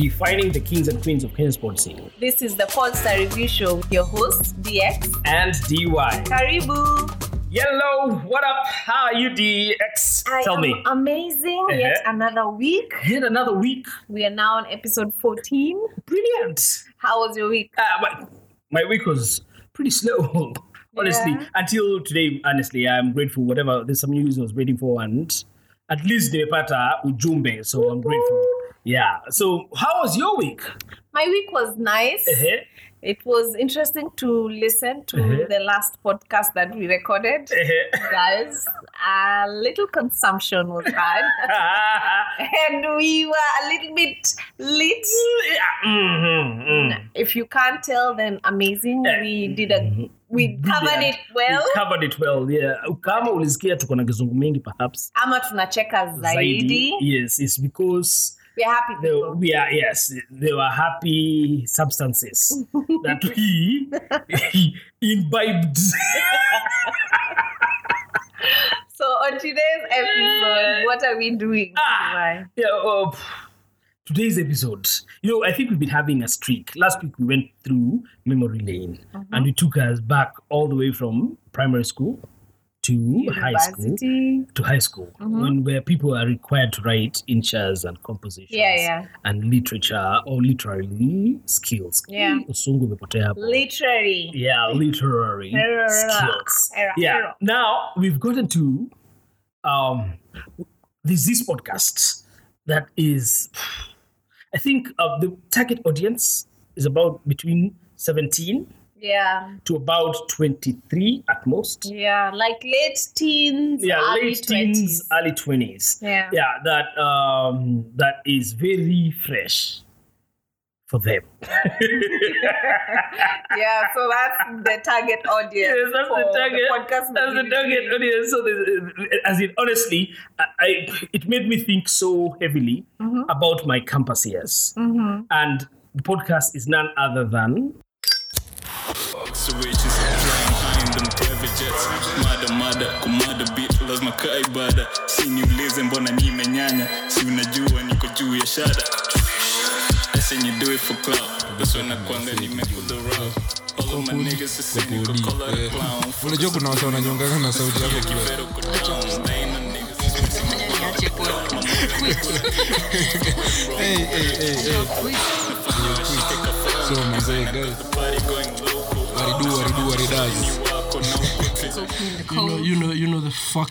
defining the kings and queens of Kenyan sports scene. This is the Podster Review Show with your hosts, DX. And DY. Karibu. Hello, what up? How are you, DX? I Tell am me. amazing. Uh-huh. Yet another week. Yet another week. We are now on episode 14. Brilliant. How was your week? Uh, my, my week was pretty slow, honestly. Yeah. Until today, honestly, I'm grateful. Whatever, there's some news I was waiting for, and at least nimepata ujumbe, so I'm grateful. Yeah. So, how was your week? My week was nice. Uh-huh. It was interesting to listen to Uh-huh. the last podcast that we recorded. Uh-huh. Guys, a little consumption was had. and we were a little bit lit. yeah. mhm, mm. If you can't tell, then amazing. We did a we covered it well. We covered it well, yeah. Kama ulisikia tuko na kizungu mingi perhaps Ama tunacheka zaidi. Yes, it's because We're happy they, people. we are yes, they were happy substances that we imbibed. So on today's episode, what are we doing? Ah. Yeah, uh, today's episode, you know, I think we've been having a streak. Last week we went through memory lane and we took us back all the way from primary school to high school. To high school, when where people are required to write inches and compositions Yeah, yeah. and literature or literary skills. Yeah. Usungu umepotea hapo. Literary. Yeah, literary Era, skills. era, yeah. era. Now we've gotten to um there's this podcast that is I think uh, the target audience is about between 17 Yeah. to about 23 at most. Yeah. Like late teens. Yeah, early late teens, 20s. early 20s. Yeah. Yeah, that um that is very fresh for them. Yeah. So that's the target audience. Yes, that's for the target. podcast. that's the target audience. So, the, as in, honestly, I, I it made me think so heavily about my campus years, and the podcast is none other than Accelerations flying high in them private jets. Mada mada kumada bit lazima kaa ibada si niulize mbona nimenyanya si unajua niko juu ya shada. I say you do it for clout. That's when nakwanga nimekudharau all of my niggas is saying Kodi, call out a clown. Unajua kuna wasa wananyongana na sauti yako Hey, hey, hey, hey. So, mazee, guys, party going local waridu, waridu, waridazi. wako na uko You know, you know, you know the fuck.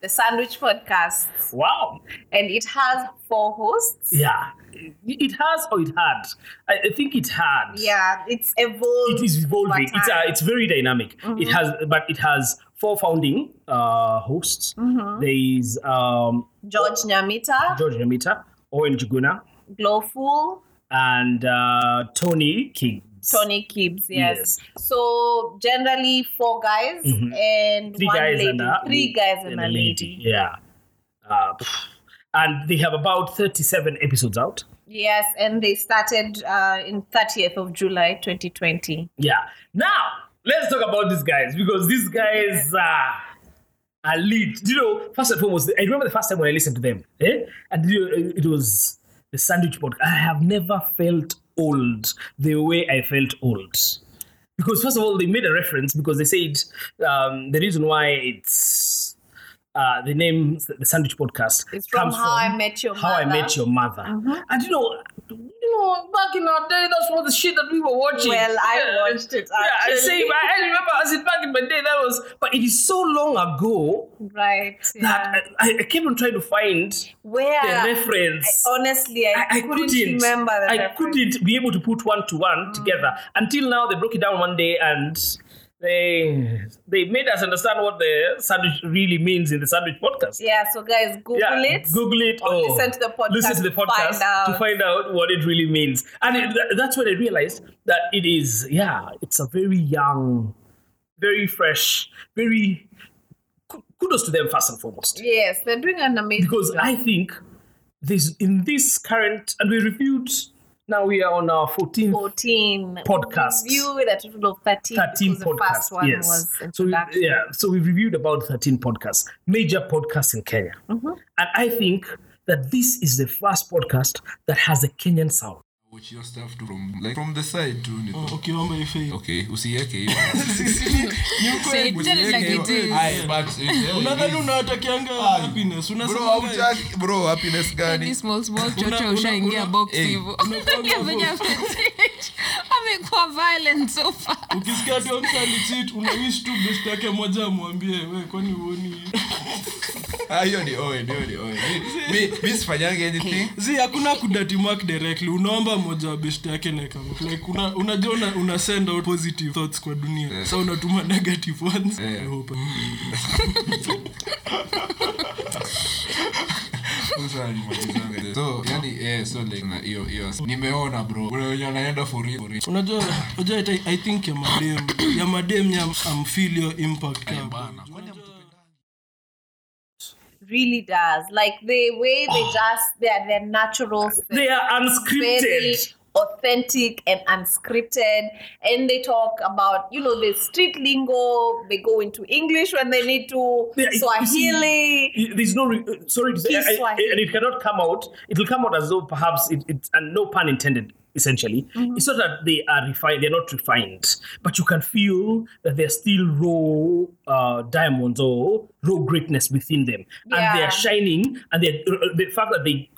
The Sandwich Podcast. wow. And it has four hosts. Yeah, it, it has or it had. I, I think it had. Yeah, it's evolved. it is evolving. It's time. uh, it's very dynamic. It has, but it has four founding uh, hosts. There is um, George Nyamita, George Namita, Owen Juguna, Glowful, and uh, Tony King. Tony Kibs. Yes. Yes. So generally four guys and Three one guys lady. and a Three guys and, a lady. Yeah. Uh, and they have about 37 episodes out. Yes, and they started uh, in 30th of July 2020. Yeah. Now, let's talk about these guys because these guys are. Are lead. You know, first and foremost, I remember the first time when I listened to them, eh? and you know, it was the sandwich podcast. I have never felt old the way I felt old. Because first of all, they made a reference because they said um, the reason why it's uh, the name the sandwich podcast It's from How I Met Your How I Met Your Mother, and you know, you know, back in our day, that's one of the shit that we were watching. Well, I watched it Yeah, I actually. say, I remember as in back in my day, that was, but it is so long ago Right. that Yeah. I, I kept on trying to find Where? the reference. Honestly, I, I, I couldn't, couldn't remember I reference. couldn't be able to put one to one together until now. They broke it down one day and they they made us understand what the sandwich really means in the sandwich podcast. Yeah, so guys, Google Yeah, it. Google it or or listen to the podcast Listen to the podcast find out. to find out what it really means, and it, that's when I realized that it is. Yeah, it's a very young, very fresh, very. Kudos to them first and foremost Yes, they're doing an amazing because job. I think this in this current and we reviewed. Now we are on our 14th 14 podcast. Review with a total of 13. 13 because the first podcasts. yes. so we, yeah, so we've reviewed about 13 podcasts, major podcasts in Kenya. Mm-hmm. And I think that this is the first podcast that has a Kenyan sound. Watch your stuff from like from the side to oh, okay ukiomba ife Okay, usiweke hivyo. Say it, tell it like it is. Aye, but, unadhani unawatakianga happiness Bro, unasema hautaki- bro, happiness Ni gani? small small chocho una- ushaingia una- box Eh. Venye amechange. amekuwa violent so far ukisikia tu msalichit unawish tu best yake moja amwambie we kwani uoni Ah, hiyo ni Owen, hiyo ni Owen. Mi- mi- anything. zi hakuna kudati mark directly unaomba moja wa best yake like una, unajua una, una send out positive thoughts kwa dunia Yeah. sa unatuma negative ones Yeah. I hope. So, yani, so like, na hiyo- hiyo- nimeona bro Kuna wenye wanaenda for real, unajua unajua I, i think ya madem ya madem ya impact Eh, bana. Really does. Like the way they just they're they're natural. They are unscripted. very authentic and unscripted and they talk about you know the street lingo they go into english when they need to Yeah, swahili There's no, re- uh, sorry to say, I- I- and it cannot come out. It will come out as though perhaps it, it and no pun intended. Essentially, Mm-hmm. it's not that they are refined; they're not refined, but you can feel that they're still raw uh, diamonds or raw greatness within them, and they are shining. And the fact that they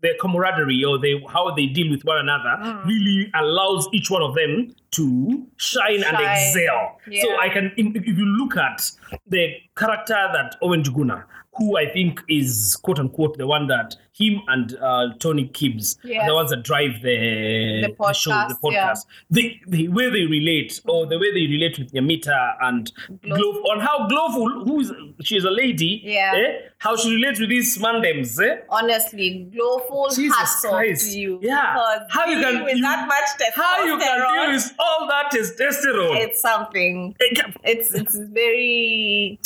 their camaraderie or they how they deal with one another Mm. really allows each one of them to shine, and Shine. excel. So I can, if you look at the character that Owen Juguna, who I think is quote unquote the one that him and uh, Tony Kibs are the ones that drive the, The show, the podcast, yeah. The, the way they relate, or the way they relate with Yamita and Glove, on how Glowful, who is she's a lady, Yeah. eh, how she relates with these mandems, eh? honestly glowful Jesus off Christ. to you Yeah. How you can- with you- that much testosterone How you can deal with all that testosterone? it's something it's it's very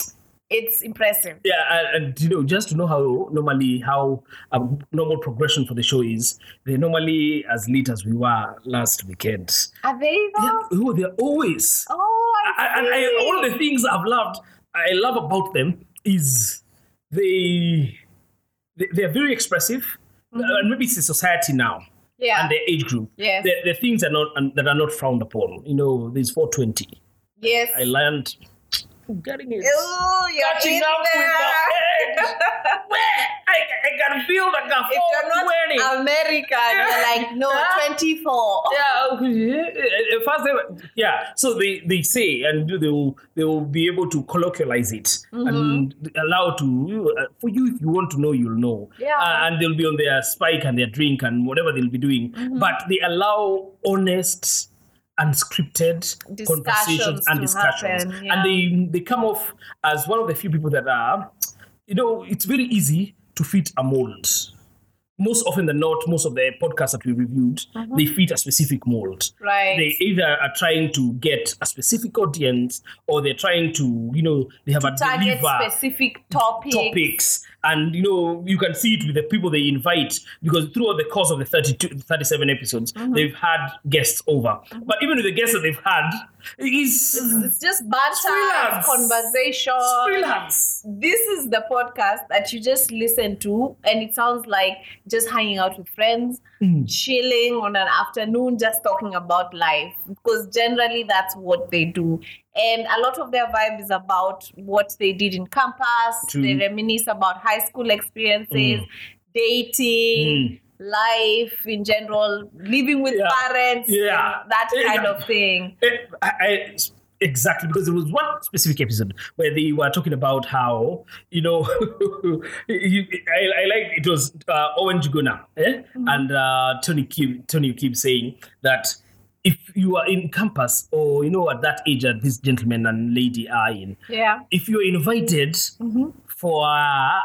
it's impressive Yeah, and, and you know, just to know how normally how a normal progression for the show is, they normally as late as we were last weekend. are they though? Yeah, oh, they're always. oh I, I- I, one the things I've loved, I love about them is they they, are very expressive, mm-hmm. and maybe it's the society now yeah and their age group. Yes. the, the things are not and that are not frowned upon. You know, there's 420. yes I learned getting it. Ooh, you're catching in up with there. the edge. Where I, I can feel like a if you're 420. not American, you're like, no, Yeah. 24. yeah. Uh, first they, yeah. So they, they say and they will they will be able to colloquialize it and allow to uh, for you if you want to know you'll know. Yeah. Uh, and they'll be on their spike and their drink and whatever they'll be doing, but they allow honest. Unscripted Discussions conversations and discussions, happen, yeah. and they they come off as one of the few people that are, you know, it's very easy to fit a mold most often than not, most of the podcasts that we reviewed, they fit a specific mold. Mm-hmm. Right. They either are trying to get a specific audience or they're trying to, you know, they have a Target deliver specific topics. topics. And, you know, you can see it with the people they invite because throughout the course of the 32, 37 episodes, Mm-hmm. they've had guests over. But even with the guests that they've had, it's It's just banter, conversation. This is the podcast that you just listen to, and it sounds like just hanging out with friends, Hmm. chilling on an afternoon, just talking about life. Because generally, that's what they do. And a lot of their vibe is about what they did in campus. True. They reminisce about high school experiences, Hmm. dating. Life in general, living with Yeah. parents, Yeah. that Yeah. kind of thing. Eh, I, I, exactly because there was one specific episode where they were talking about how you know you, I, I like it was uh, Owen Juguna eh? and uh, Tony Kib, Tony Kib saying that if you are in campus or you know at that age that this gentleman and lady are in Yeah. if you're invited mm-hmm. for a,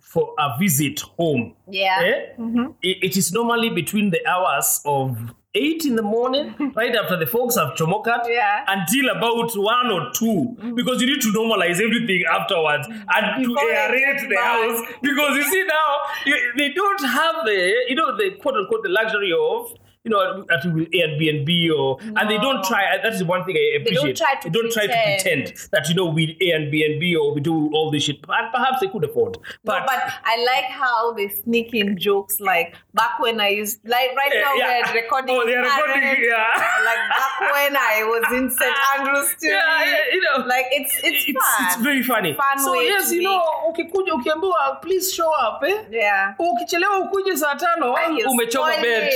for a visit home Yeah. eh, mm-hmm. it- it is normally between the hours of eight in the morning, right after the folks have chomokat, Yeah. until about one or two, mm. because you need to normalize everything afterwards mm. and to Before they aerate the house. Because you see now, you, they don't have the, you know, the quote unquote, the luxury of, you know, that we will Airbnb or, and they don't try. That is the one thing I They don't appreciate. try to They don't try to pretend. pretend that you know we Airbnb or we do all this shit. And perhaps they could afford, But, but. but I like how they sneak in jokes like back when I used like right now Yeah. we're recording. Oh, they're recording, Karen, yeah. Like back when I was in St. Andrews too. yeah, yeah, you know, Like it's it's, it's, fun. it's very funny. Fun so yes, you know, ukikuja ukiambiwa please show up, eh? Yeah. Ukichelewa ukuje saa tano, Ay, you're umechoma bet,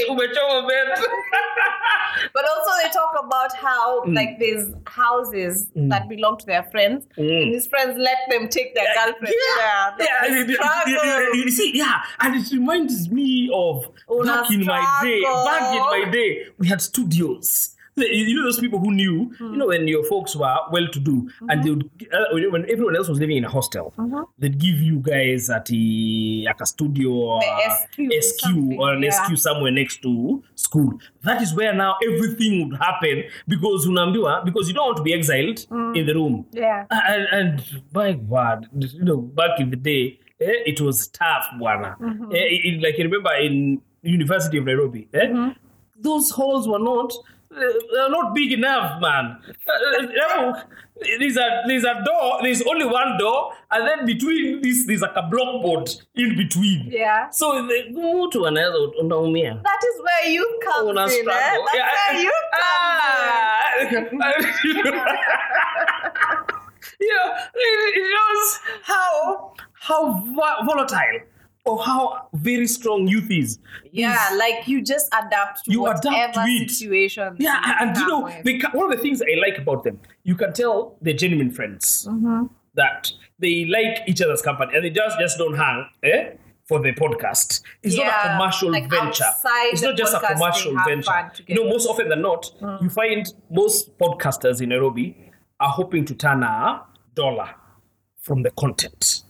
bet. But also they talk about how Mm. like these houses that belong to their friends, and these friends let them take their yeah, they yeah. you- struggle. you- you see, yeah, and it reminds me of Una back in my day. Back in my day, we had studios. You you know those people who knew, you know, when your folks were well-to-do, and they would, uh, when everyone else was living in a hostel, they'd give you guys at a, like a studio or The SQ SQ or an yeah. SQ somewhere next to school. That is where now everything would happen because unaambiwa, because you don't want to be exiled in the room. Yeah. And, and my God, you know, back in the day, eh, it was tough, bwana. Mm-hmm. Eh, like I remember in University of Nairobi, eh, Mm-hmm. those halls were not. Uh, They're not big enough, man. Uh, uh, There's a there's a door. There's only one door, and then between this there's like a blockboard in between. Yeah. So mtu anaweza unaumia. That is where you come in. Eh? That's Yeah, where you come Ah. you know, it, it shows how how volatile or how very strong youth is. Yeah, like you just adapt to You whatever adapt to it. situation. Yeah, and you know, they, one of the things I like about them, you can tell they're genuine friends. Mm-hmm. That they like each other's company and they just just don't hang eh, for the podcast. It's not a commercial like venture. It's not just a commercial venture. You know. Mm. most often than not, you find most podcasters in Nairobi are hoping to turn a dollar from the content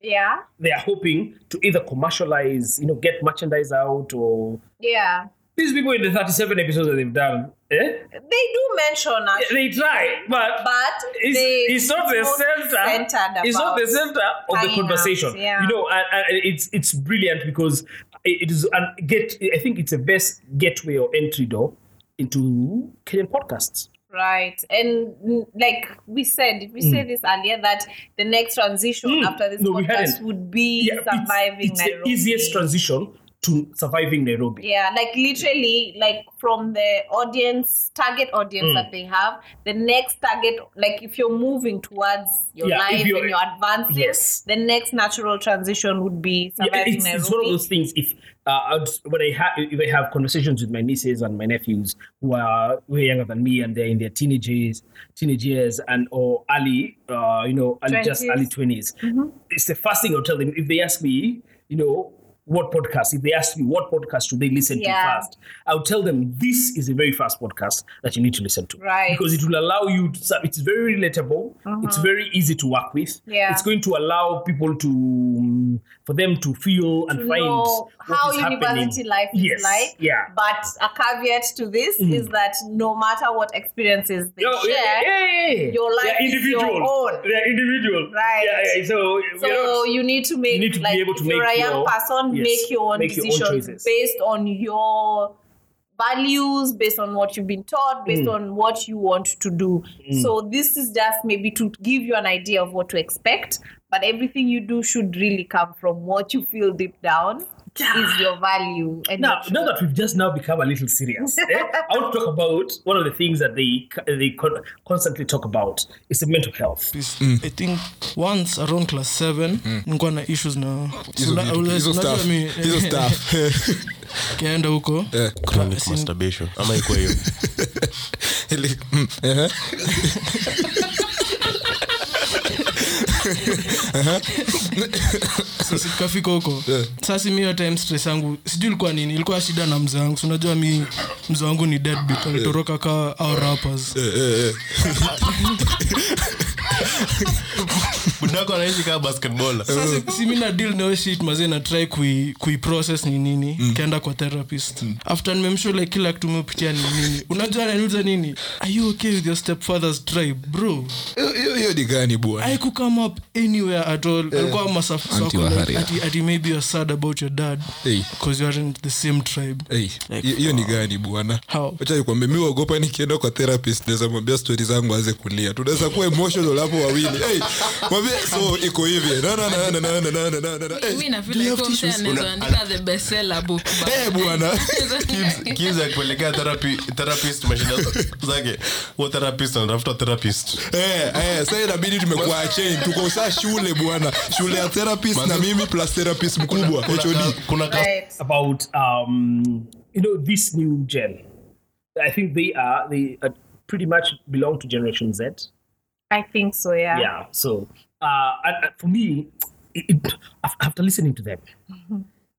yeah, they are hoping to either commercialize, you know, get merchandise out, or yeah. these people in the 37 episodes that they've done, eh? They do mention us, They try, but but it's, they, it's not the center. It's not the center of the conversation. yeah. You know, and, and it's it's brilliant because it it is and get. I think it's the best gateway or entry door into Kenyan podcasts. Right. And mm, like we said, did we say this earlier that the next transition Mm. after this No, podcast would be Yeah, it's- surviving it's, Nairobi? the easiest transition to surviving Nairobi. Yeah, like literally, like from the audience, target Mm. audience that they have, the next target, like if you're moving towards your Yeah, life you're- and you're advancing, Yes. the next natural transition would be Yeah, surviving it's, Nairobi. it's one of those things. If uh, when I have if I have conversations with my nieces and my nephews who are way younger than me and they're in their teenage years, teenage years and or early, uh, you know, early, just 20s. early 20s it's the first thing I'll tell them if they ask me, you know. What podcast? If they ask me what podcast should they listen Yeah. to first, I'll tell them this is a very fast podcast that you need to listen to. Right. Because it will allow you to, it's very relatable. It's very easy to work with. Yeah. It's going to allow people to, um, for them to feel and to find know what how is university happening. life is Yes, like. yeah. But a caveat to this is that no matter what experiences they Yo, share, yeah, yeah, yeah. your life They're is individual. your own. They're individual. Right. Yeah, yeah. So, So not- you need to make you need to be like able to if you're make a young your- person, yes, make your own make your own decisions based on your values, based on what you've been taught, based Mm. on what you want to do. So this is just maybe to give you an idea of what to expect. But everything you do should really come from what you feel deep down is your value. And now, now that we've just now become a little serious, eh, I want to talk about one of the things that they they constantly talk about is the mental health. i think once around class 7 nilikuwa na issues na Hizo una- hizo unajua stuff. Hizo stuff. kaenda huko Eh, chronic masturbation ama iko hiyo ehe. sisi huko. Sasa mi time stress yangu sijui ilikuwa nini ilikuwa shida na mzee wangu. Unajua mi mzee wangu ni deadbeat alitoroka ka au rappers Eh. anaishi kama basketballer sasa si mi na deal nayo shit mazee na try kui, kui process ni nini mm. kaenda kwa therapist mm. after nimemshow like kila kitu umepitia ni nini unajua ananiuliza nini are you okay with your stepfather's tribe bro Hiyo- ni gani bwana I could come up anywhere at all. Alikuwa masaf- Auntie like, ati, ati maybe you're sad about your dad Hey. you aren't the same tribe. Hey, hiyo hiyo ni gani bwana How? nikwambie uogopa nikienda kwa therapist naweza mwambia stori zangu aanze kulia tunaweza kuwa emotional hapo wawili hey, mwambie so iko hivi. Bwanakibs akipelekea therapist mashida zake. Huwa therapist anatafuta therapist. Eh, eh, sa inabidi tumekuwa chain shule bwana. Shule ya therapist na mimi plus therapist mkubwa. hod about um, you know this new gen. I think they are they are pretty much belong to generation z. I think so, yeah. Yeah. So uh, and for me, it, it, after listening to them,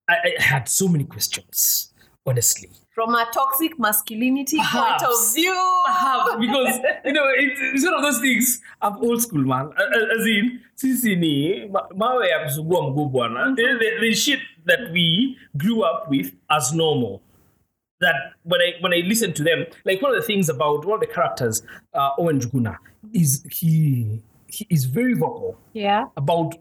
I, I had so many questions. Honestly, From a toxic masculinity point of view. have because you know it's, it's one of those things. I'm old school man. As in, sisi ni ma- mawe ya kusugua mguu bwana. The, the, the shit that we grew up with as normal. That when I when I listen to them, like one of the things about one of the characters, uh, Owen Juguna, is he he is very vocal Yeah, about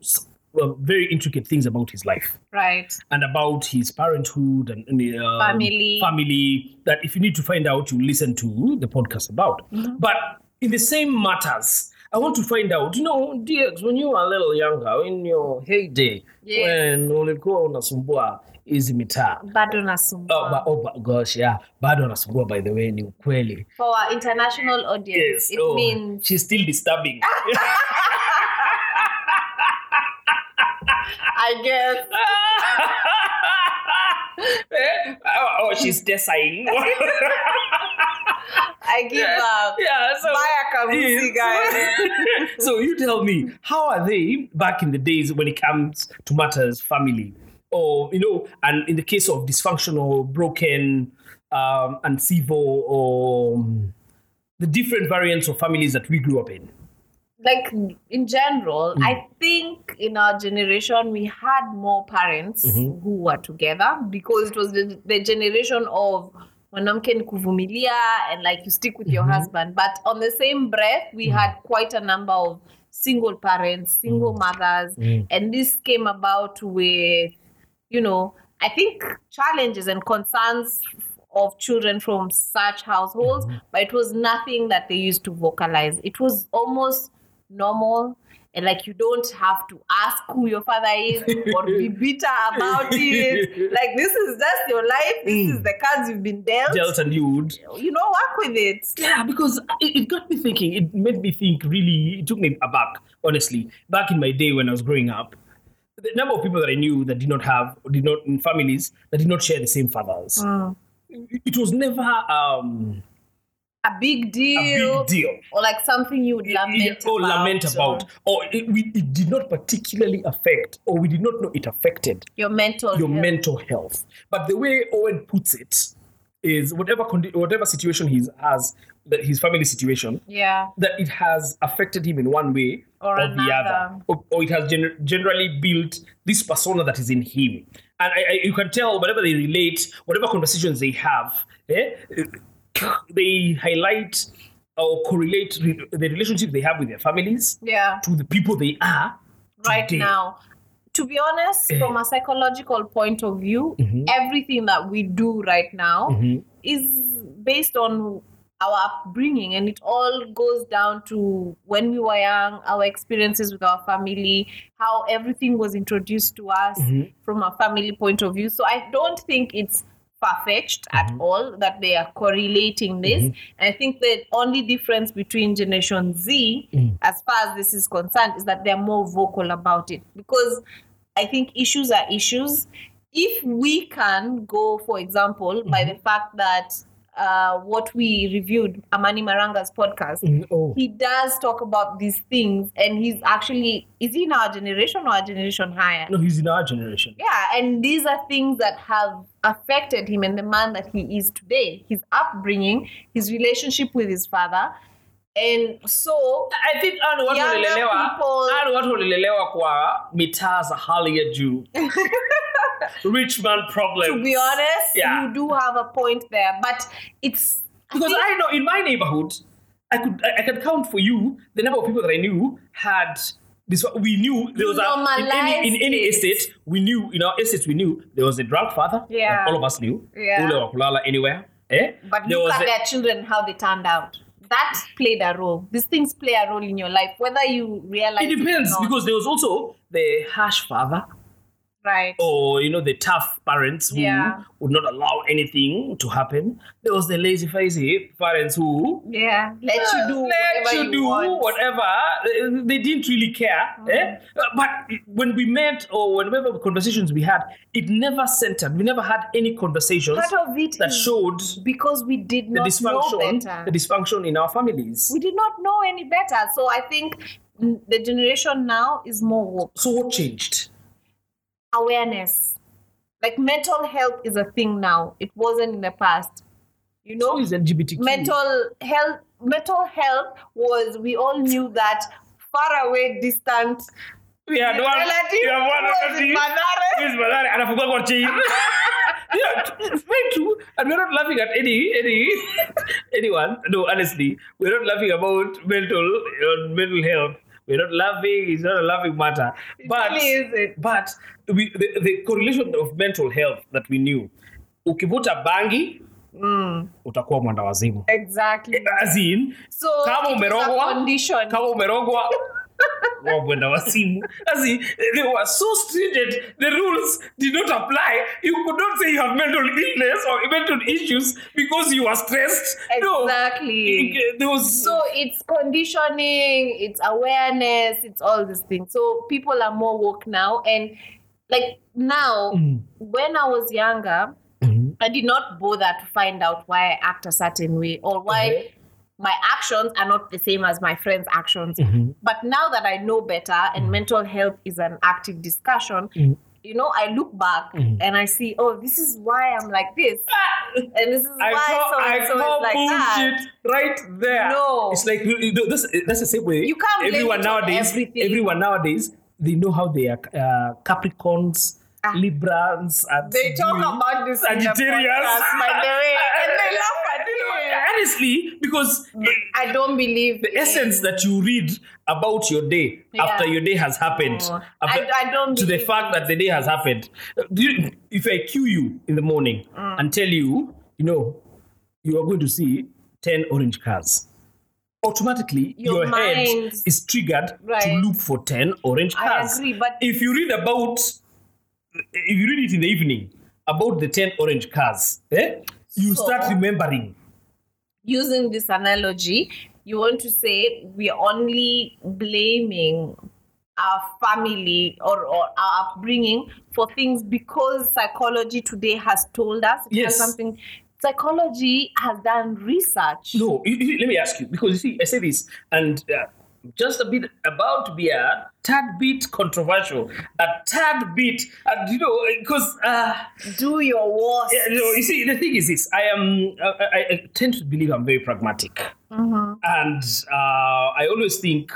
uh, very intricate things about his life right. and about his parenthood and, and um, Family. family that if you need to find out you listen to the podcast about but in the same matters i want to find out you know dx when you were a little younger in your heyday Yes. when ulikuwa unasumbua hizi mitaa Bado Oh, nasumbua. ba, oh, ba, gosh, yeah. bado anasumbua by the way ni ukweli For our international audience, yes it oh, means she's still disturbing I guess Eh? oh, oh, she's deciding I give up. yeah, so Bye, Akamusi, guys. so you tell me, how are they back in the days when it comes to matters family, or you know, and in the case of dysfunctional, broken, um, and civil, or um, the different variants of families that we grew up in. like in general, hmm. I think in our generation we had more parents mm-hmm. who were together because it was the, the generation of mwanamke ni kuvumilia and like you stick with your mm-hmm. husband. But on the same breath, we mm-hmm. had quite a number of single parents, single mm. mothers, mm. and this came about with, you know, I think challenges and concerns of children from such households, mm-hmm. but it was nothing that they used to vocalize. It was almost normal. And like you don't have to ask who your father is or be bitter about it. Like this is just your life. This is mm. the cards you've been dealt. Dealt and you would. You know, work with it. Yeah, because it, it got me thinking. It made me think. Really, it took me aback. Honestly, back in my day when I was growing up, the number of people that I knew that did not have, did not in families that did not share the same fathers. It, it was never um, A big a deal. big deal. Or like something you would lament or about. lament about, or it, we, it did not particularly affect, or we did not know it affected Your mental your health. mental health. But the way Owen puts it is whatever condi- whatever situation he has, that his family situation, Yeah. that it has affected him in one way Or the other, or, or it has gener- generally built this persona that is in him. And I, I, you can tell whatever they relate, whatever conversations they have, eh, they highlight or correlate re- the relationship they have with their families Yeah. to the people they are right today. now. To be honest, eh. from a psychological point of view, mm-hmm. everything that we do right now mm-hmm. is based on our upbringing, and it all goes down to when we were young, our experiences with our family, how everything was introduced to us mm-hmm. from a family point of view. So I don't think it's far fetched at mm-hmm. all that they are correlating this. Mm-hmm. And I think the only difference between Generation Z, mm. as far as this is concerned, is that they're more vocal about it. Because I think issues are issues. If we can go, for example, by the fact that uh, what we reviewed, Amani Maranga's podcast, oh. he does talk about these things, and he's actually is he in our generation or a generation higher? No, he's in our generation. Yeah, and these are things that have affected him and the man that he is today. His upbringing, his relationship with his father, and so I think hao ni watu Younger walilelewa people- hao ni watu walilelewa kwa mitaa za hali ya juu rich man problems to be honest Yeah. you do have a point there but it's because I know in my neighborhood, I could I, I can count for you the number of people that I knew had this. We knew there was a in any, in any estate we knew in our estates we knew there was a drunk father. Yeah. all of us knew. Yeah. Ule wa kulala anywhere. Eh? but there look at a- their children how they turned out that played a role these things play a role in your life whether you realize it depends not. because there was also the harsh father right or you know the tough parents who Yeah. would not allow anything to happen. There was the lazy facey parents who yeah let you do let whatever you, do want. Whatever. They didn't really care. eh? Uh, But when we met or whenever conversations we had, it never centered. We never had any conversations part of it that showed because we did the not know dysfunction, better the dysfunction in our families. we did not know any better so i think mm, the generation now is more woke So what changed? Awareness like mental health is a thing now it wasn't in the past you know So is LGBTQ. mental health mental health was we all knew that far away distant we had one. relative We had one relative. Mathare. Yes, Mathare, anafunga kwa chain. yeah, it's very true. And we're not laughing at any any anyone. No, honestly, we're not laughing about mental uh, mental health. We're not laughing. It's not a laughing matter. But really but we, the, the correlation of mental health that we knew. Ukivuta bangi utakuwa mwanda wazimu. exactly As in, so kama umerogwa kama umerogwa wabwenda wasimu Asi, they were so stringent the rules did not apply you could not say you have mental illness or mental issues because you are stressed Exactly. no there was so it's conditioning it's awareness it's all these things so people are more woke now and like now Mm. when i was younger Mm-hmm. i did not bother to find out why i act a certain way or why. My actions are not the same as my friends actions Mm-hmm. but now that i know better and mental health is an active discussion Mm-hmm. you know i look back and i see oh this is why i'm like this and this is I why so I and so is like that right there. No. it's like that's, that's the same way. You can't everyone nowadays. Everyone nowadays they know how they are uh, Capricorns, Ah. Librans, and They talk about this the Sagittarius. podcast, by the way, and they laugh at You know, you. Honestly, because I don't believe the essence that you read about your day Yeah. after your day has happened, Oh, after- I- I don't to the fact that the day has happened. If I cue you in the morning Mm. and tell you, you know, you are going to see ten orange cars. Automatically, Your your, head mind- is triggered to look for 10 orange cars. I agree, but- if you read about, if you read it in the evening about the 10 orange cars, eh, you So- start remembering. Using this analogy, you want to say we are only blaming our family or, or our upbringing for things because psychology today has told us Yes. something. Psychology has done research. No, you- you- let me ask you because you see, I say this, and uh, just a bit about to be a tad bit controversial, a tad bit, and you know, because uh, Do your worst. you, know, you see, the thing is this: I am, I, I, I tend to believe I'm very pragmatic, and uh, I always think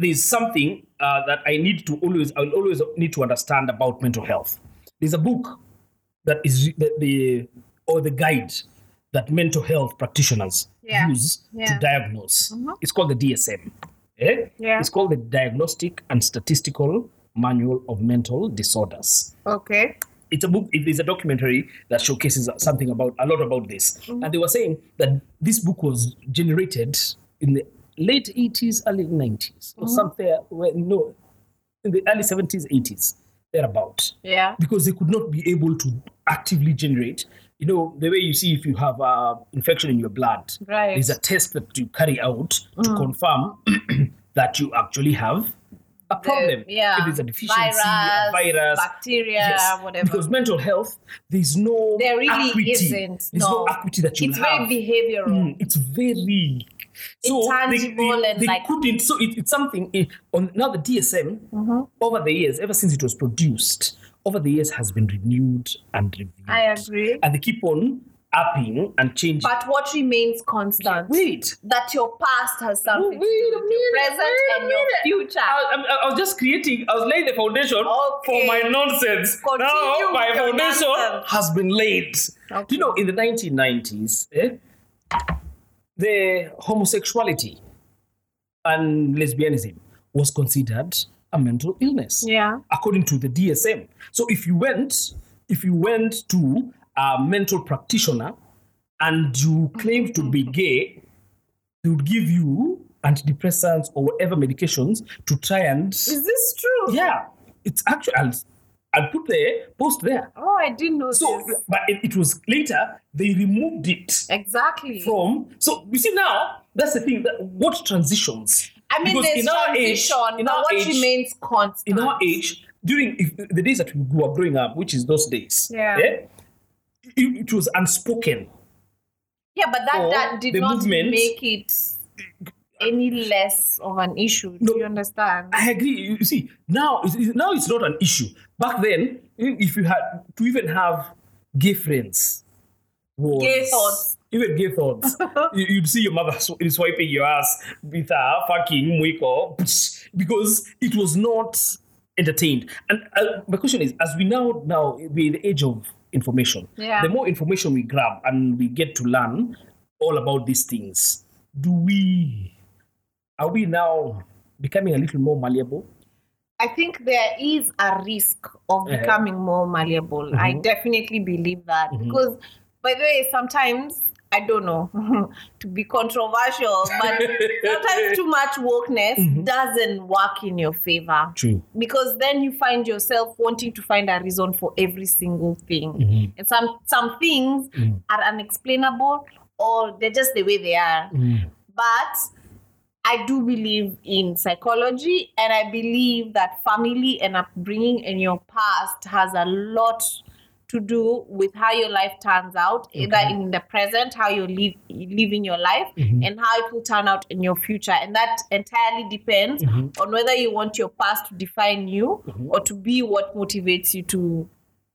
there's something uh, that I need to always, I'll always need to understand about mental health. There's a book that is the, the or the guide that mental health practitioners Yeah. use Yeah. Mm-hmm. to diagnose. It's called the DSM. eh? Yeah. It's called the Diagnostic and Statistical Manual of Mental Disorders Okay. it's a book it is a documentary that showcases something about a lot about this Mm-hmm. and they were saying that this book was generated in the late 80s early 90s Mm-hmm. or somewhere where, no in the early 70s 80s thereabout Yeah. because they could not be able to actively generate you know the way you see if you have a infection in your blood Right. there's a test that you carry out to Mm. confirm that you actually have a problem yeah. if it's a deficiency Virus, a virus bacteria, whatever. because mental health there's no There really equity. isn't, there's no. no. equity that you it's have very behavioral. Mm, it's very so Intangible they, they, and they like- couldn't so it, it's something it, on now the dsm Mm-hmm. over the years ever since it was produced over the years has been renewed and reviewed I agree. and they keep on upping and changing. But what remains constant? Wait, That your past has something to do with your present and your future. I, I, I was just creating, I was laying the foundation okay. for my nonsense. Continue now my foundation nonsense. has been laid. Okay. Do you know, in the 1990s, eh, the homosexuality and lesbianism was considered a mental illness Yeah. according to the DSM. So if you went, if you went to a mental practitioner and you claimed to be mm-hmm. gay, they would give you antidepressants or whatever medications to try and Is this true? yeah, it's actually I'll, I'll put the post there. Oh, I didn't know So, this. but it, it was later they removed it Exactly. from. So you see now that's the thing. That what transitions? I mean, Because there's in our age- transition, in our what age- remains constant? in our age, during if, the days that we were growing up, which is those days, Yeah. it, it was unspoken. Yeah, but that, that did not movement- make it any less of an issue. No. Do you understand? I agree. You see, now it's, it's- now it's not an issue. Back then, if you had to even have gay friends, was, Gay thoughts. Even gay thoughts, you, you'd see your mother sw- swiping your ass with a fucking mwiko because it was not entertained. And uh, my question is, as we now now we're in the age of information, Yeah. the more information we grab and we get to learn all about these things, do we are we now becoming a little more malleable? I think there is a risk of Uh-huh. becoming more malleable. I definitely believe that because, by the way, sometimes I don't know to be controversial, but sometimes too much wokeness mm-hmm. doesn't work in your favor. True. because then you find yourself wanting to find a reason for every single thing. Mm-hmm. And some some things mm-hmm. are unexplainable or they're just the way they are. But i do believe in psychology and i believe that family and upbringing and your past has a lot to do with how your life turns out, either in the present, how you live living your life, mm-hmm. and how it will turn out in your future. And that entirely depends mm-hmm. on whether you want your past to define you mm-hmm. or to be what motivates you to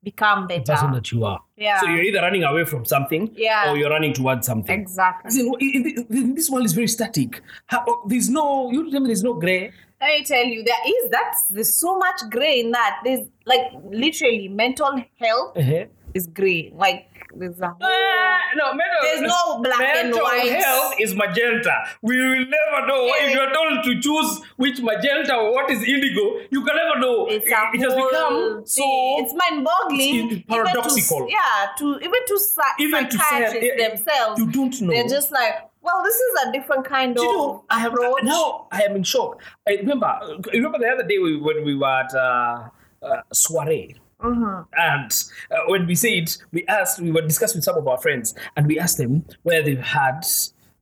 become The person that you are. Yeah. So you're either running away from something Yeah. or you're running towards something. Exactly. See, This world is very static. Oh, there's no, you tell me there's no gray. Let me tell you, there is that's there's so much gray in that. There's like literally mental health Uh-huh. is gray. Like there's a whole Ah, no, mental, There's no black and mental white. health is magenta. We will never know. If you're told to choose which magenta or what is indigo, you can never know. it's it, a it has whole become so. it's mind-boggling. it's even to- paradoxical. yeah, to even to Even to say- themselves, you don't know. They're just like, well, this is a different kind Do of you know, I have approach. now. I am in shock. I remember. Remember the other day we, when we were at uh, uh, soiree. Mm-hmm. And uh, when we said, we asked, we were discussing with some of our friends, and we asked them where they've had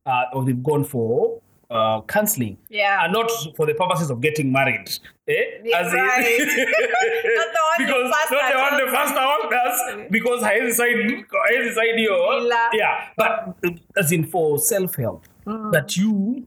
uh, or they've gone for uh, counseling. Yeah. And not for the purposes of getting married. Eh? Yeah, As in- right. Not the one the because not the one the pastor one because haizi side haizi side hiyo Ila. yeah but as in for self help that you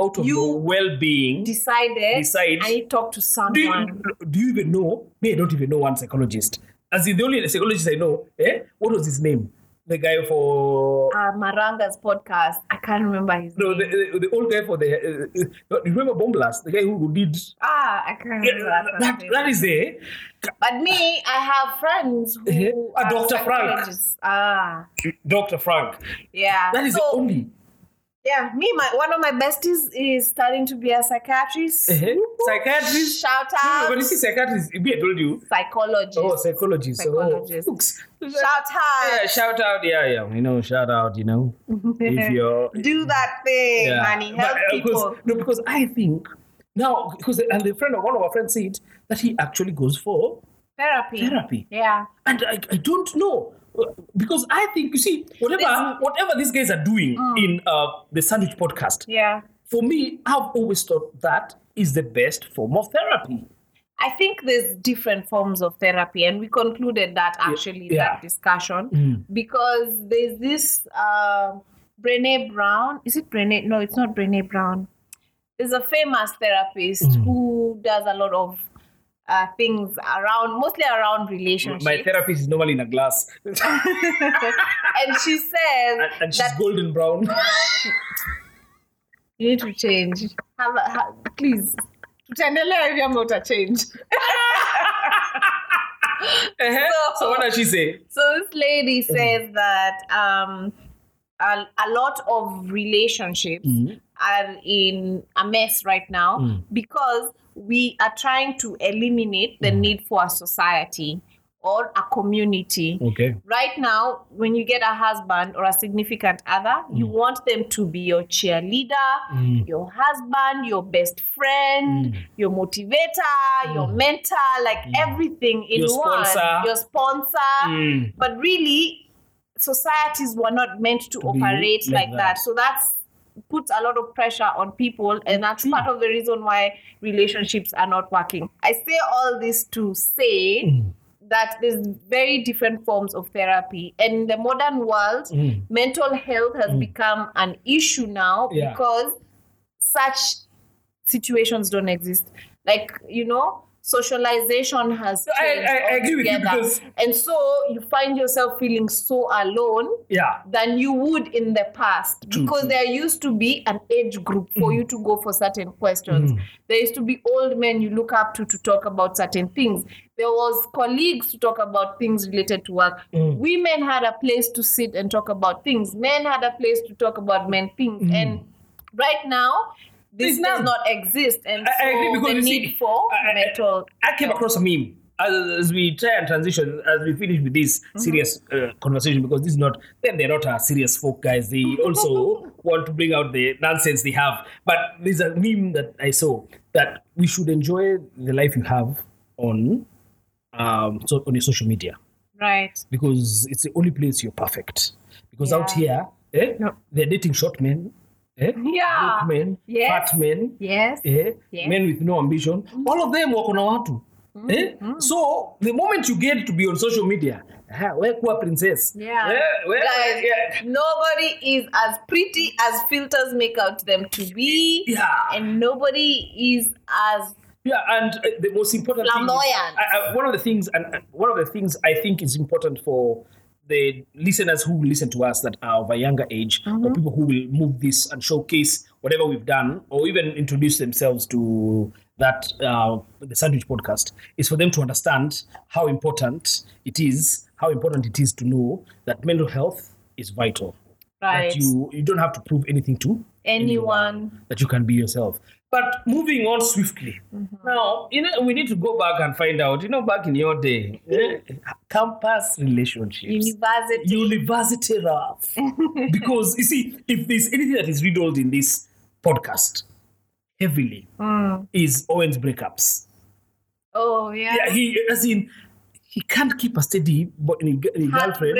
out of You your well being decided Decide. I to talk to do you, someone. do you even know me I don't even know one psychologist as in the only psychologist I know eh what was his name the guy for Uh, Maranga's podcast. I can't remember his no, name. the, the, the old guy for the uh, uh, remember Bomblas the guy who did ah, I can't yeah, remember that. that, that name. is there But me, I have friends who are Dr. Frank. Ah, Dr. Frank yeah. that is so, the only Yeah, me, my one of my besties is starting to be a psychiatrist. Uh-huh. Psychiatrist. Shout No, out. when you say psychiatrist, me, I told you. Psychologist. Oh, psychologist. Psychologist. Oh. Shout out. Yeah, shout out. Yeah, yeah. You know, shout out. You know, if you're Do that thing, yeah. honey. But, Help uh, people. Because, no, because I think now because and the friend of one of our friends said that he actually goes for Therapy. therapy, Yeah. and I, I don't know. Because I think you see whatever There's- whatever these guys are doing in uh, the Sandwich podcast, Yeah. for me, I've always thought that is the best form of therapy. I think there's different forms of therapy, and we concluded that actually yeah. that discussion Mm. because there's this uh, Brene Brown. Is it Brene? No, it's not Brene Brown. There's a famous therapist Mm. who does a lot of uh, things around, mostly around relationships. My therapist is normally in a glass, and, and she says and she's that golden brown. you need to change. Have, a- ha, please. Tutaendelea hivi ama utachange. Uh-huh. so what does she say? So this lady says that um, a, a lot of relationships are in a mess right now because we are trying to eliminate the mm-hmm. need for a society or a community. Okay. Right now, when you get a husband or a significant other, you mm. want them to be your cheerleader, mm. your husband, your best friend, mm. your motivator, your mentor, like everything in Your one. sponsor. Your sponsor. Mm. But really, societies were not meant to, be operate like like, that. So that's puts a lot of pressure on people, and that's part of the reason why relationships are not working. I say all this to say Mm. that there's very different forms of therapy, and in the modern world, mental health has become an issue now Mm. Yeah. because such situations don't exist. Like you know. Socialization has I- changed I- I agree with you altogether. because- and so you find yourself feeling so alone Yeah. than you would in the past because there used to be an age group for mm. you to go for certain questions. Mm. There used to be old men you look up to to talk about certain things. There was colleagues to talk about things related to work. Mm. Women had a place to sit and talk about things. Men had a place to talk about men things. And right now, this There's does none. not exist. And I- I agree because the you see, need for I- I- mental I came across a meme as, as we try and transition, as we finish with this serious uh, conversation, because this is not, then they're not a serious folk guys. They also want to bring out the nonsense they have. But there's a meme that I saw that we should enjoy the life you have on um, so on your social media right. because it's the only place you're perfect. Because out here, eh, they're dating short men, eh, Yeah. men, Yes. fat men, Yes. eh, Yes. men with no ambition all of them wako na watu eh? so the moment you get to be on social media ah, we kuwa princess Yeah. Eh, we- Guys, yeah. nobody is as pretty as filters make out them to be. Yeah. And nobody is as Yeah, and uh, the most important thing is-. I- I- one of the things, and one of the things I think is important for the listeners who listen to us that are of a younger age, or people who will move this and showcase whatever we've done, or even introduce themselves to that uh, the Sandwich Podcast, is for them to understand how important it is, how important it is to know that mental health is vital. right. That you you don't have to prove anything to anyone. that you can be yourself. But moving on swiftly. Now, you know, we need to go back and find out, you know, back in your day, eh, campus relationships. University. University rough. because you see, if there's anything that is riddled in this podcast heavily, is Owen's breakups. oh yeah. Yeah, he as in he can't keep a steady bo- in, in girlfriend.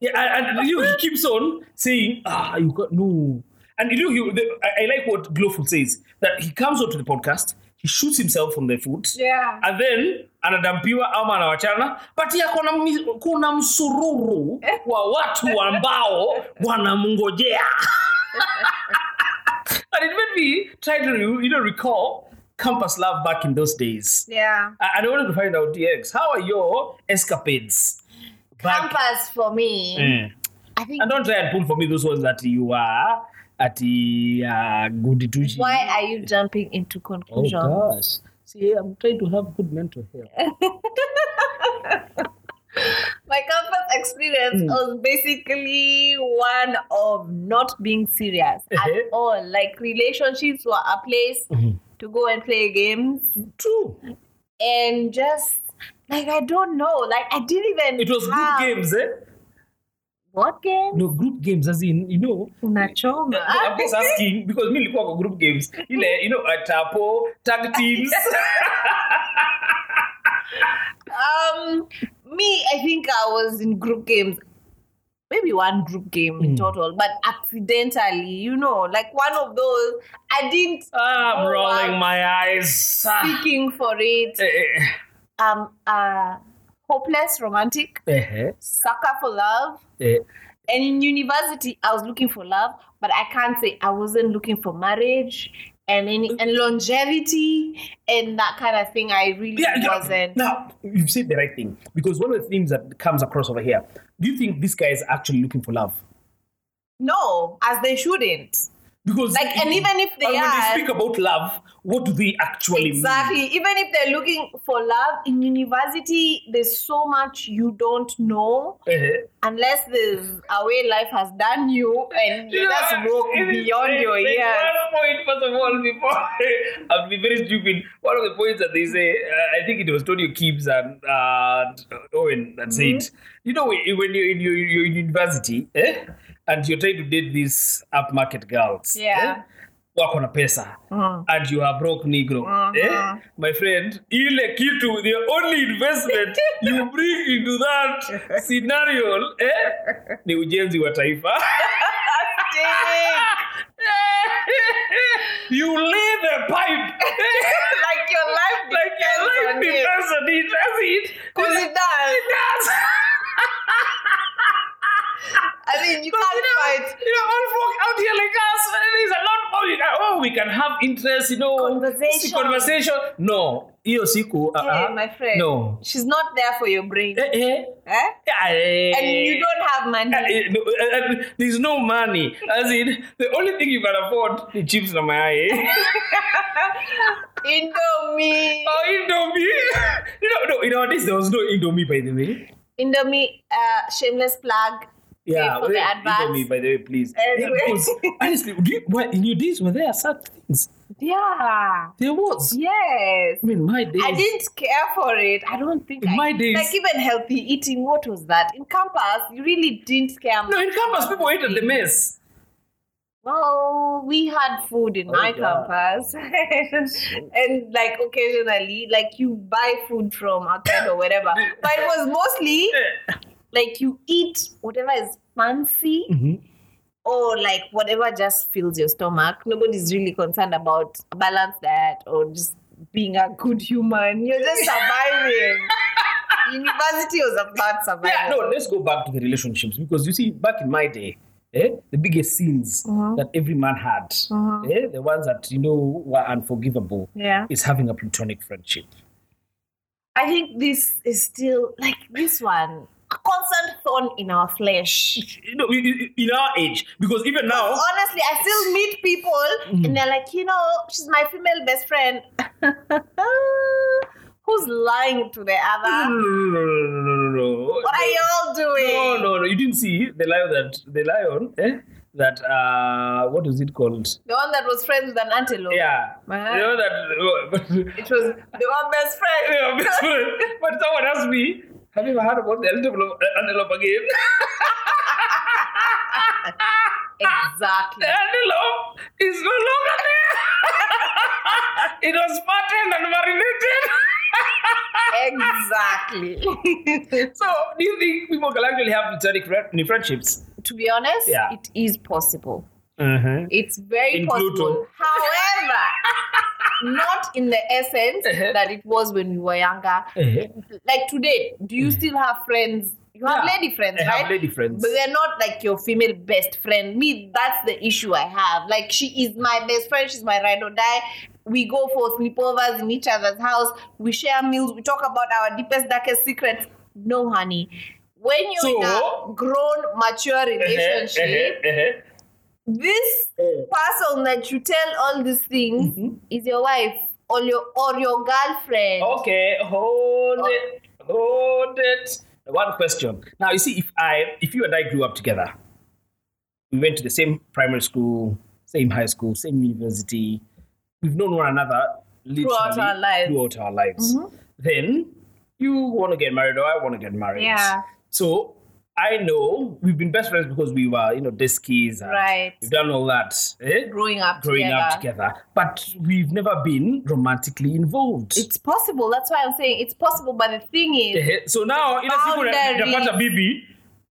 Yeah, and, and you know, he keeps on saying, ah, you got no. And you know, he, the, I, I like what Glowful says that he comes onto the podcast, he shoots himself on the foot, Yeah. and then anadampiwa ama anawachana, but ya kuna, kuna msururu wa watu ambao wanamngojea. and it made me try to, you know, recall campus love back in those days. Yeah. I- And I wanted to find out, DX, how are your escapades? back- Campus for me. Mm. I think. And don't try and pull for me those ones that you are at uh, good. Why are you jumping into Oh conclusions? gosh. See, I'm trying to have good mental health. My campus experience was basically one of not being serious at all. Like relationships were a place to go and play games True. and just like I don't know. Like I didn't even. It was have- games, eh? What game? No, group games, as in, you know. Unachoma. I'm just asking because me nilikuwa kwa group games. Ile, you know, uh, tapo, tag teams. Um, me, I think I was in group games. Maybe one group game in total, but accidentally, you know, like one of those. I didn't I'm rolling my eyes. Speaking for it. Eh, eh, Um, uh, hopeless romantic, eh, sucker for love. eh. And in university, I was looking for love, but I can't say I wasn't looking for marriage. and any, and longevity and that kind of thing. I really yeah. wasn't. Now you've said the right thing because one of the things that comes across over here. Do you think this guy is actually looking for love? No, as they shouldn't. Because Like, and even if they when are- they speak about love, what do they actually Exactly. Even if they're looking for love in university, there's so much you don't know? Uh-huh. unless there's a way life has done you and you just walk it beyond your there's years. One point, first of all, before I'll be very stupid. One of the points that they say, uh, I think it was Tony Kibs and uh, Owen that said, Mm-hmm. you know, when you're in, your you're university eh, and you're trying to date these upmarket girls, Yeah. eh, wako na pesa. And you are broke negro eh? my friend ile kitu the only investment you bring into that scenario eh? ni ujenzi wa taifa. You lay the pipe. Like your life like your life depends on it. Does it because it does. it does mean, you can't you know, fight. you know, all folk out here like us, there's a lot more. You know, oh, we can have interest, you know, Conversation. conversation. No, hiyo siku. Uh, Hey, my friend. No. She's not there for your brain. Eh, eh. Eh? Eh. And you don't have money. Eh, eh, no, eh, eh, there's no money. As in, the only thing you can afford is chips na mayai. Indomie. oh, Indomie. you know, no, in our days, there was no Indomie, by the way. Indomie, uh, shameless plug. Yeah, for the advance. Indomie, by the way, please. Anyway. Yeah, because, honestly, you, what, in your days, were there such things? Yeah. There was. Yes. I mean, my days. I didn't care for it. I don't think In I, my days- like even healthy eating. What was that in campus? You really didn't care. No, in campus, people ate at the mess. Well, we had food in oh, my God. campus, and like occasionally, like you buy food from outside or whatever. But it was mostly like you eat whatever is fancy. Mm-hmm. Or like whatever just fills your stomach. Nobody's really concerned about a balanced diet or just being a good human. You're just surviving. University was about survival. Yeah, no, let's go back to the relationships because you see, back in my day, eh, the biggest sins Uh-huh. that every man had, eh, the ones that you know were unforgivable, Yeah. is having a platonic friendship. I think this is still like this one, a constant thorn in our flesh. You know, in- our age, because even now, Honestly, I still meet people and they're like, you know, she's my female best friend. Who's lying to the other? no, no, no, no, no, no. What are y'all doing? No, no, no. You didn't see the lion that the lion, eh? That uh, what was it called? The one that was friends with an antelope. Yeah, Uh-huh. you know that. It was the one best friend. yeah, best friend. But someone asked me, "Have you ever heard about the antelope, antelope again?" exactly. the antelope is no longer there. it was fattened and marinated. exactly. so, do you think people can actually have platonic friendships? to be honest, Yeah. it is possible. Uh-huh. It's very In possible. Pluto. However, not in the essence Uh-huh. that it was when we were younger. Uh-huh. Like today, do you still have friends? You have Yeah, lady friends, I have lady friends. But they're not like your female best friend. Me, that's the issue I have. Like she is my best friend. She's my ride or die. We go for sleepovers in each other's house. We share meals. We talk about our deepest, darkest secrets. No, honey. When you're in a grown, mature relationship, Uh-huh, uh-huh. This person that you tell all these things Mm-hmm. is your wife or your or your girlfriend. Okay, hold it, hold it. One question. Now you see, if I, if you and I grew up together, we went to the same primary school, same high school, same university. We've known one another literally Throughout our lives. Mm-hmm. Throughout our lives. Then you want to get married, or I want to get married. Yeah. So I know we've been best friends because we were, you know, deskies. and Right. We've done all that. Eh? Growing up Growing together. up together. But we've never been romantically involved. It's possible. That's why I'm saying it's possible. But the thing is, Ehe, so now na- Boundaries. napata bibi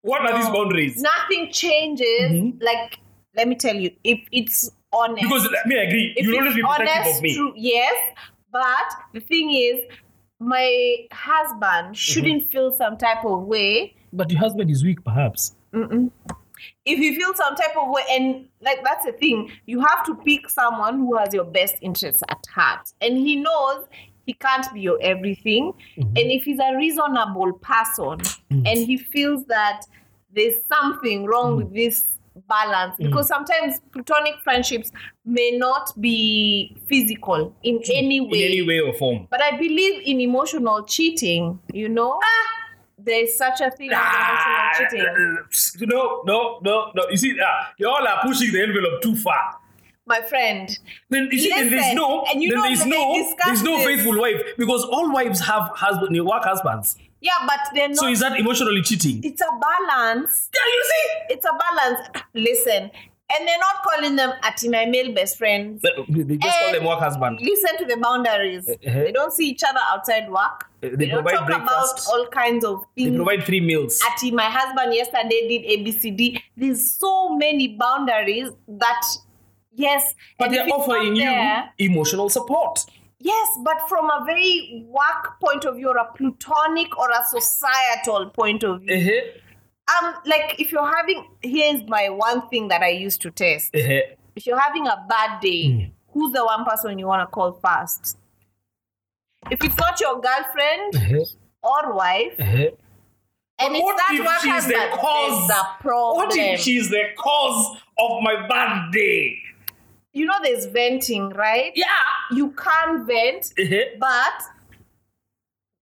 what are these boundaries nothing changes. Mm-hmm. Like, let me tell you, if it's honest, because let me agree you'll always be protective of me true, yes. But the thing is, my husband shouldn't mm-hmm. feel some type of way. But your husband is weak perhaps. If you feel some type of way and like that's the thing you have to pick someone who has your best interests at heart. And he knows he can't be your everything. Mm-hmm. And if he's a reasonable person mm. and he feels that there's something wrong mm. with this balance mm. because sometimes platonic friendships may not be physical in any in way any way. or form. but i believe in emotional cheating you know ah! There's such a thing as Ah, emotional cheating no, no, no, no. You see, uh, you all are pushing the envelope too far. my friend Then you see, then there's no, and you then there's no, there's no this. faithful wife because all wives have husband, work husbands. yeah but they're not So is that emotionally cheating? it's a balance Yeah, you see. it's a balance listen and they're not calling them ati my male best friends They they just call them work husband. listen to the boundaries Uh-huh. they don't see each other outside work Uh, they they don't provide talk breakfast. about all kinds of things. They provide free meals. ati my husband yesterday did abcd there's so many boundaries that yes But they're offering you emotional support. Yes, but from a very work point of view, or a plutonic or a societal point of view. Uh-huh. Um, like if you're having here's my one thing that I used to test. Uh-huh. If you're having a bad day, Mm. who's the one person you want to call first? If it's not your girlfriend Uh-huh. or wife, Uh-huh. and it's what that if she's the cause? What if she's the cause of my bad day? you know there's venting, right? Yeah. You can't vent Uh-huh. But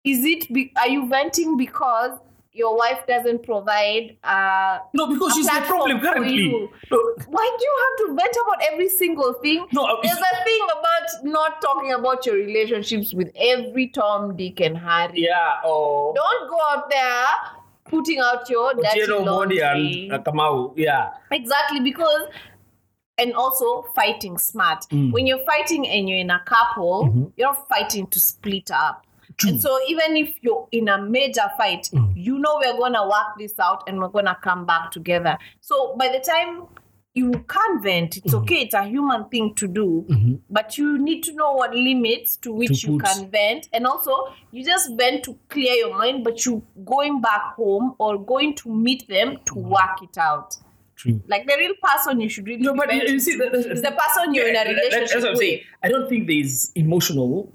is it? Be, are you venting because your wife doesn't provide? Uh, No, because she's the problem currently. No, Why do you have to vent about every single thing? No, there's a thing about not talking about your relationships with every Tom, Dick, and Harry. yeah. Oh. Don't go out there putting out your dirty laundry. and uh. Yeah. Exactly, because and also fighting smart. Mm. When you're fighting and you're in a couple, Mm-hmm. you're fighting to split up. True. And so even if you're in a major fight, Mm. You know we're gonna work this out and we're gonna come back together. So by the time you can vent, Mm-hmm. it's okay, it's a human thing to do. But you need to know what limits to which To you put. can vent. And also you just vent to clear your mind, but you going back home or going to meet them to Mm-hmm. work it out. True. Like the real person you should really No, but you, see, to that, is the person you're in a Yeah, that- that's relationship what I'm with. saying. I don't think there's emotional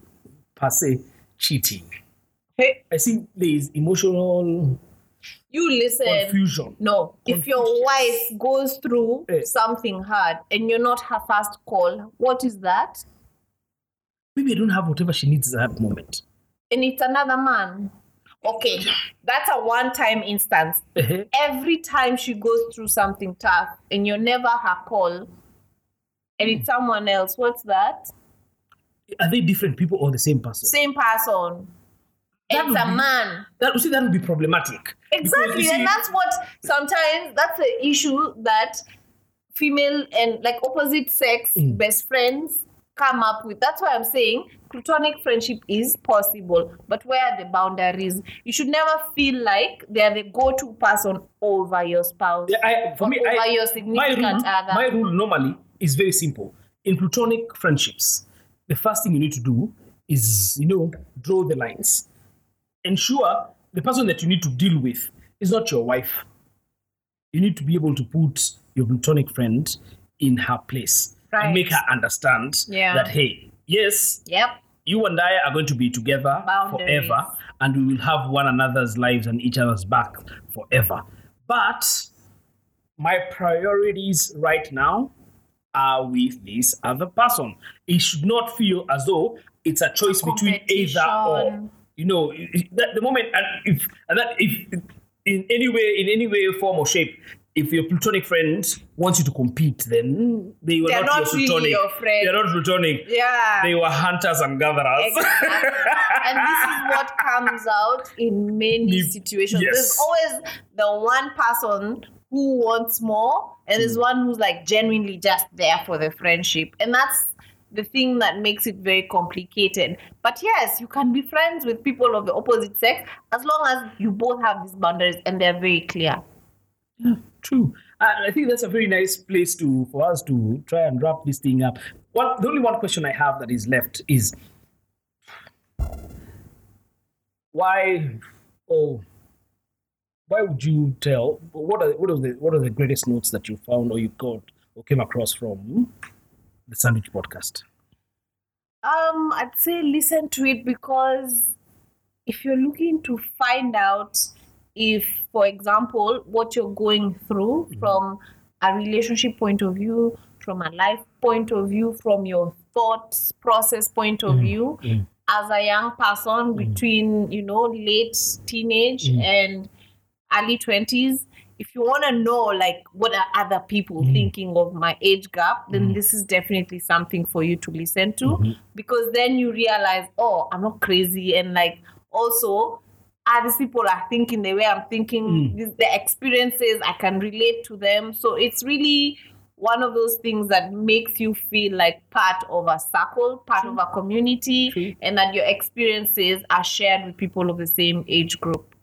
per se cheating. Hey, I think there's emotional you listen. confusion. No, if your wife goes through Eh. something hard and you're not her first call, what is that? Maybe I don't have whatever she needs at that moment. And it's another man. Okay, that's a one time instance. Uh-huh. Every time she goes through something tough and you're never her call, and it's someone else, what's that? Are they different people or the same person? Same person. It's a be- man. That, see, that would be problematic. Exactly, see, and that's what sometimes that's the issue that female and like opposite sex Mm. best friends come up with. That's why I'm saying platonic friendship is possible, but where are the boundaries? You should never feel like they're the go-to person over your spouse. Yeah, I, for me, over I, your my significant rule, other. my rule normally is very simple. In platonic friendships, the first thing you need to do is, you know, draw the lines. Ensure the person that you need to deal with is not your wife. You need to be able to put your platonic friend in her place Right. and make her understand Yeah. that, hey, yes, Yep. you and I are going to be together Boundaries. forever and we will have one another's lives and each other's back forever. But my priorities right now are with this other person. It should not feel as though it's a choice between either or. You know, that the moment and if and that if in any way, in any way, form or shape, if your platonic friend wants you to compete, then they were They're not, not your really platonic. your friend. They're not platonic. Yeah. They were hunters and gatherers. Exactly. and this is what comes out in many situations. yes. There's always the one person who wants more, and there's Hmm. one who's like genuinely just there for the friendship. And that's the thing that makes it very complicated. But yes, you can be friends with people of the opposite sex as long as you both have these boundaries and they're very clear. True. And I think that's a very nice place to for us to try and wrap this thing up. One, the only one question I have that is left is why, oh, why would you tell? What are what are the what are the greatest notes that you found or you got or came across from the Sandwich Podcast? Um, I'd say listen to it because if you're looking to find out if, for example, what you're going through mm-hmm. from a relationship point of view, from a life point of view, from your thoughts process point of mm-hmm. view, mm-hmm. as a young person between, you know, late teenage and early 20s if you want to know like what are other people mm-hmm. thinking of my age gap then mm-hmm. this is definitely something for you to listen to mm-hmm. because then you realize oh i'm not crazy. And like also other people are thinking the way i'm thinking mm. These- the experiences i can relate to them. So it's really one of those things that makes you feel like part of a circle part of a community True. and that your experiences are shared with people of the same age group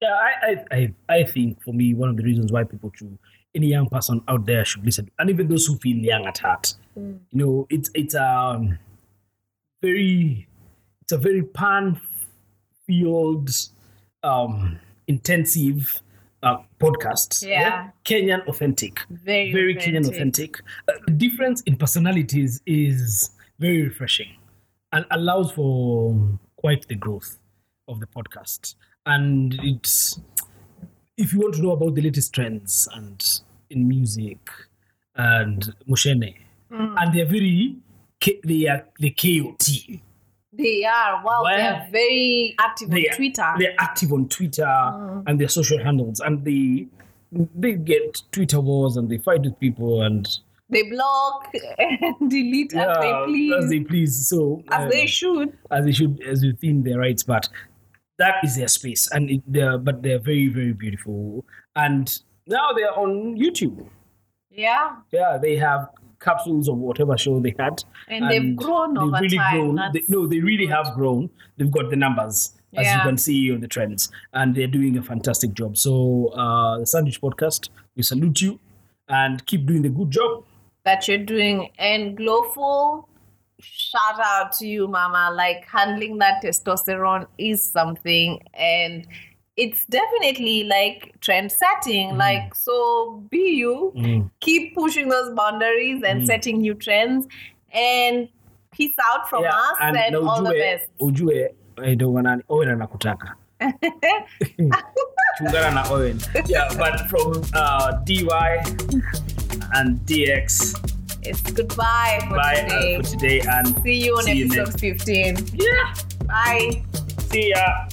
Yeah, I, I, I, I think for me, one of the reasons why people should, any young person out there should listen, and even those who feel young at heart, you know, it's it's um very, it's a very pan field, um, intensive uh, podcast. Yeah. Kenyan authentic, very very Kenyan authentic. Uh, the difference in personalities is very refreshing and allows for quite the growth of the podcast. And it's if you want to know about the latest trends and in music and Mushene, and they're very they are the KOT. They are. Wow, they are very active on are- Twitter. They're active on Twitter and their social handles, and they they get Twitter wars and they fight with people and They block and delete as they please, as they please. So as um, they should. as they should as within their rights but that is their space and it, they're but they're very very beautiful. And now they're on youtube. Yeah, yeah they have capsules of whatever show they had. And they've grown over really time, grown. They- no they really have grown. They've got the numbers as you can see on the trends. And they're doing a fantastic job. So uh the sandwich podcast we salute you and keep doing the good job. That you're doing. And Glowful, shout out to you, Mama. Like handling that testosterone is something, and it's definitely like trend setting. Like so, be you. Keep pushing those boundaries and setting new trends. And peace out from us and, na all the ujue- best. ujue eh, ndio wanani owen anakutaka chungana na owen yeah but from uh, dy and dx It's goodbye for bye today. uh, for today and See you on See you episode 15. yeah Bye. see ya